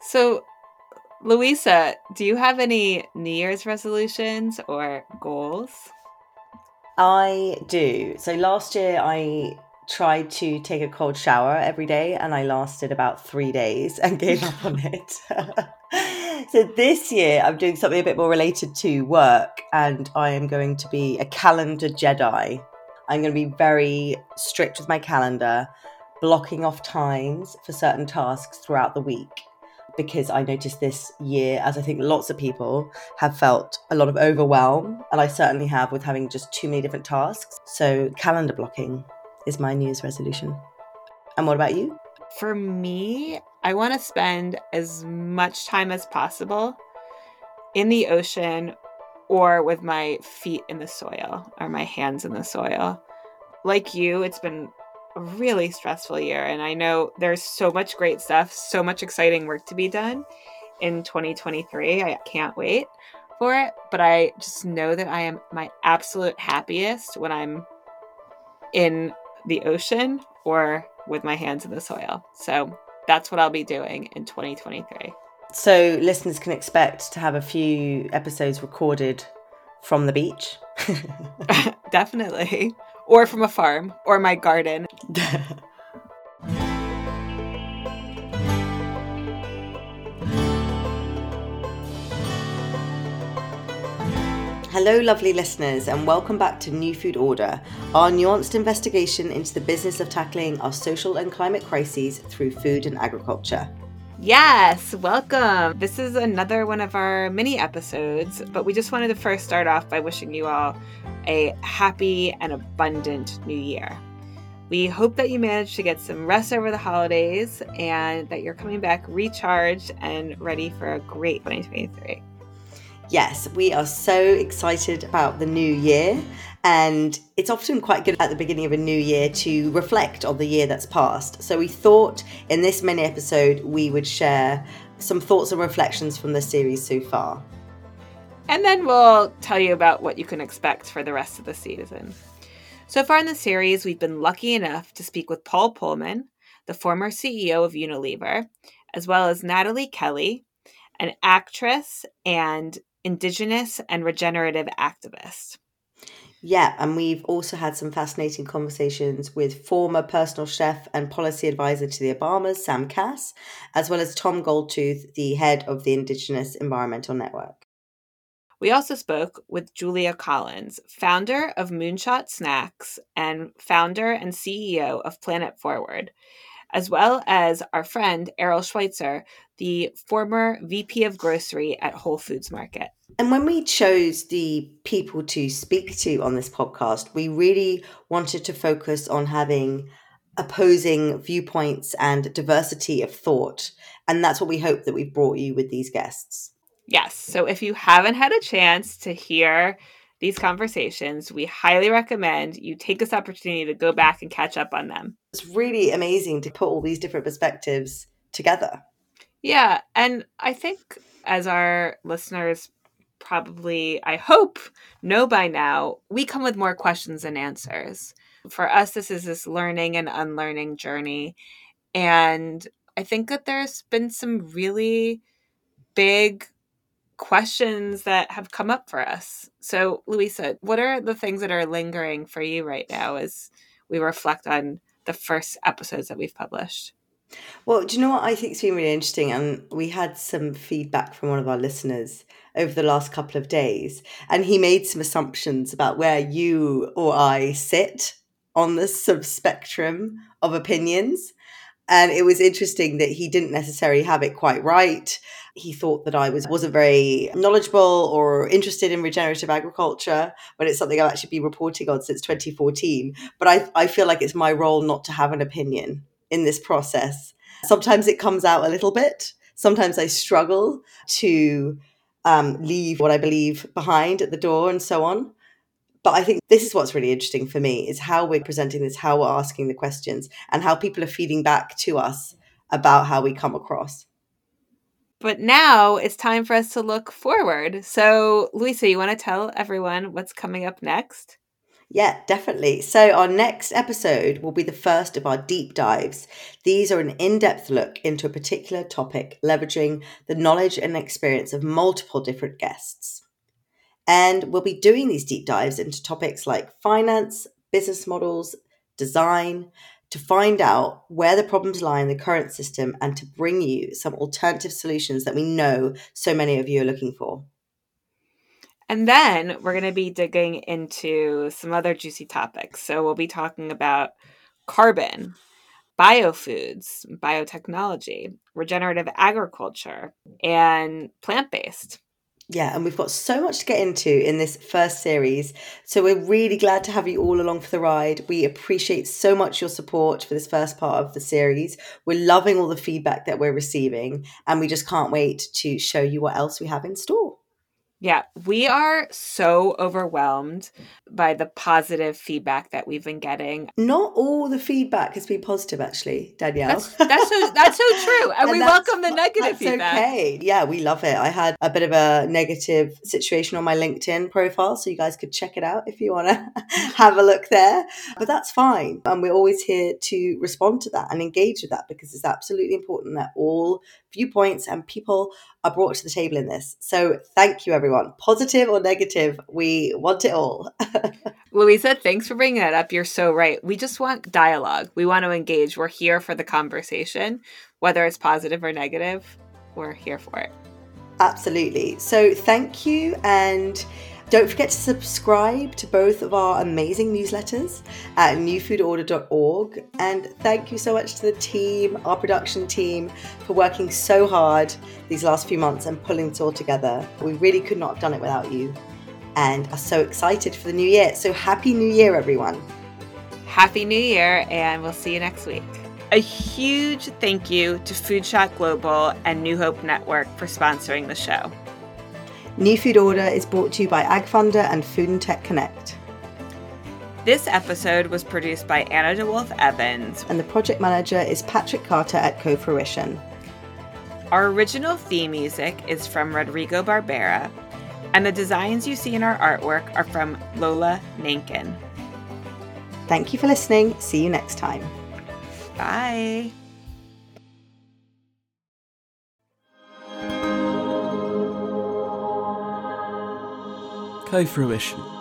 So, Louisa, do you have any New Year's resolutions or goals? I do. So last year I tried to take a cold shower every day and I lasted about three days and gave up on it. so this year I'm doing something a bit more related to work and I am going to be a calendar Jedi. I'm going to be very strict with my calendar, blocking off times for certain tasks throughout the week because I noticed this year, as I think lots of people have felt a lot of overwhelm, and I certainly have with having just too many different tasks. So, calendar blocking is my New Year's resolution. And what about you? For me, I want to spend as much time as possible in the ocean or with my feet in the soil or my hands in the soil. Like you, it's been a really stressful year. And I know there's so much great stuff, so much exciting work to be done in 2023. I can't wait for it. But I just know that I am my absolute happiest when I'm in the ocean or with my hands in the soil. So that's what I'll be doing in 2023. So listeners can expect to have a few episodes recorded from the beach. Definitely or from a farm or my garden. Hello, lovely listeners, and welcome back to New Food Order, our nuanced investigation into the business of tackling our social and climate crises through food and agriculture. Yes, welcome. This is another one of our mini episodes, but we just wanted to first start off by wishing you all a happy and abundant new year. We hope that you managed to get some rest over the holidays and that you're coming back recharged and ready for a great 2023. Yes, we are so excited about the new year. And it's often quite good at the beginning of a new year to reflect on the year that's passed. So we thought in this mini episode we would share some thoughts and reflections from the series so far. And then we'll tell you about what you can expect for the rest of the season. So far in the series, we've been lucky enough to speak with Paul Polman, the former CEO of Unilever, as well as Nathalie Kelley, an actress and Indigenous and regenerative activist. Yeah, and we've also had some fascinating conversations with former personal chef and policy advisor to the Obamas, Sam Kass, as well as Tom Goldtooth, the head of the Indigenous Environmental Network. We also spoke with Julia Collins, founder of Moonshot Snacks and founder and CEO of Planet Forward, as well as our friend Errol Schweizer, the former VP of Grocery at Whole Foods Market. And when we chose the people to speak to on this podcast, we really wanted to focus on having opposing viewpoints and diversity of thought. And that's what we hope that we've brought you with these guests. Yes. So if you haven't had a chance to hear these conversations, we highly recommend you take this opportunity to go back and catch up on them. It's really amazing to put all these different perspectives together. Yeah. And I think as our listeners probably, I hope, know by now, we come with more questions than answers. For us, this is this learning and unlearning journey. And I think that there's been some really big questions that have come up for us. So, Louisa, what are the things that are lingering for you right now as we reflect on the first episodes that we've published? Well, do you know what I think has been really interesting? And we had some feedback from one of our listeners over the last couple of days, and he made some assumptions about where you or I sit on the sub spectrum of opinions. And it was interesting that he didn't necessarily have it quite right. He thought that I was wasn't very knowledgeable or interested in regenerative agriculture, but it's something I've actually been reporting on since 2014. But I, I feel like it's my role not to have an opinion in this process. Sometimes it comes out a little bit. Sometimes I struggle to um, leave what I believe behind at the door and so on. But I think this is what's really interesting for me is how we're presenting this, how we're asking the questions, and how people are feeding back to us about how we come across. But now it's time for us to look forward. So, Louisa, you want to tell everyone what's coming up next? Yeah, definitely. So, our next episode will be the first of our deep dives. These are an in depth look into a particular topic, leveraging the knowledge and experience of multiple different guests. And we'll be doing these deep dives into topics like finance, business models, design, to find out where the problems lie in the current system and to bring you some alternative solutions that we know so many of you are looking for. And then we're going to be digging into some other juicy topics. So we'll be talking about carbon, biofoods, biotechnology, regenerative agriculture, and plant based. Yeah, and we've got so much to get into in this first series. So we're really glad to have you all along for the ride. We appreciate so much your support for this first part of the series. We're loving all the feedback that we're receiving, and we just can't wait to show you what else we have in store. Yeah, we are so overwhelmed by the positive feedback that we've been getting. Not all the feedback has been positive, actually, Danielle. That's, that's so that's so true, and, and we welcome the negative feedback. Okay, yeah, we love it. I had a bit of a negative situation on my LinkedIn profile, so you guys could check it out if you want to have a look there. But that's fine, and we're always here to respond to that and engage with that because it's absolutely important that all viewpoints and people are brought to the table in this. So thank you, everyone. Positive or negative, we want it all. Louisa, thanks for bringing that up. You're so right. We just want dialogue. We want to engage. We're here for the conversation, whether it's positive or negative. We're here for it. Absolutely. So thank you. And don't forget to subscribe to both of our amazing newsletters at newfoodorder.org. And thank you so much to the team, our production team, for working so hard these last few months and pulling this all together. We really could not have done it without you and are so excited for the new year. So, Happy New Year, everyone! Happy New Year, and we'll see you next week. A huge thank you to Foodshot Global and New Hope Network for sponsoring the show. New Food Order is brought to you by AgFunder and Food and Tech Connect. This episode was produced by Anna de Wolff Evans. And the project manager is Patrick Carter at Cofruition. Our original theme music is from Rodrigo Barbera, and the designs you see in our artwork are from Lola Nankin. Thank you for listening. See you next time. Bye. Cofruition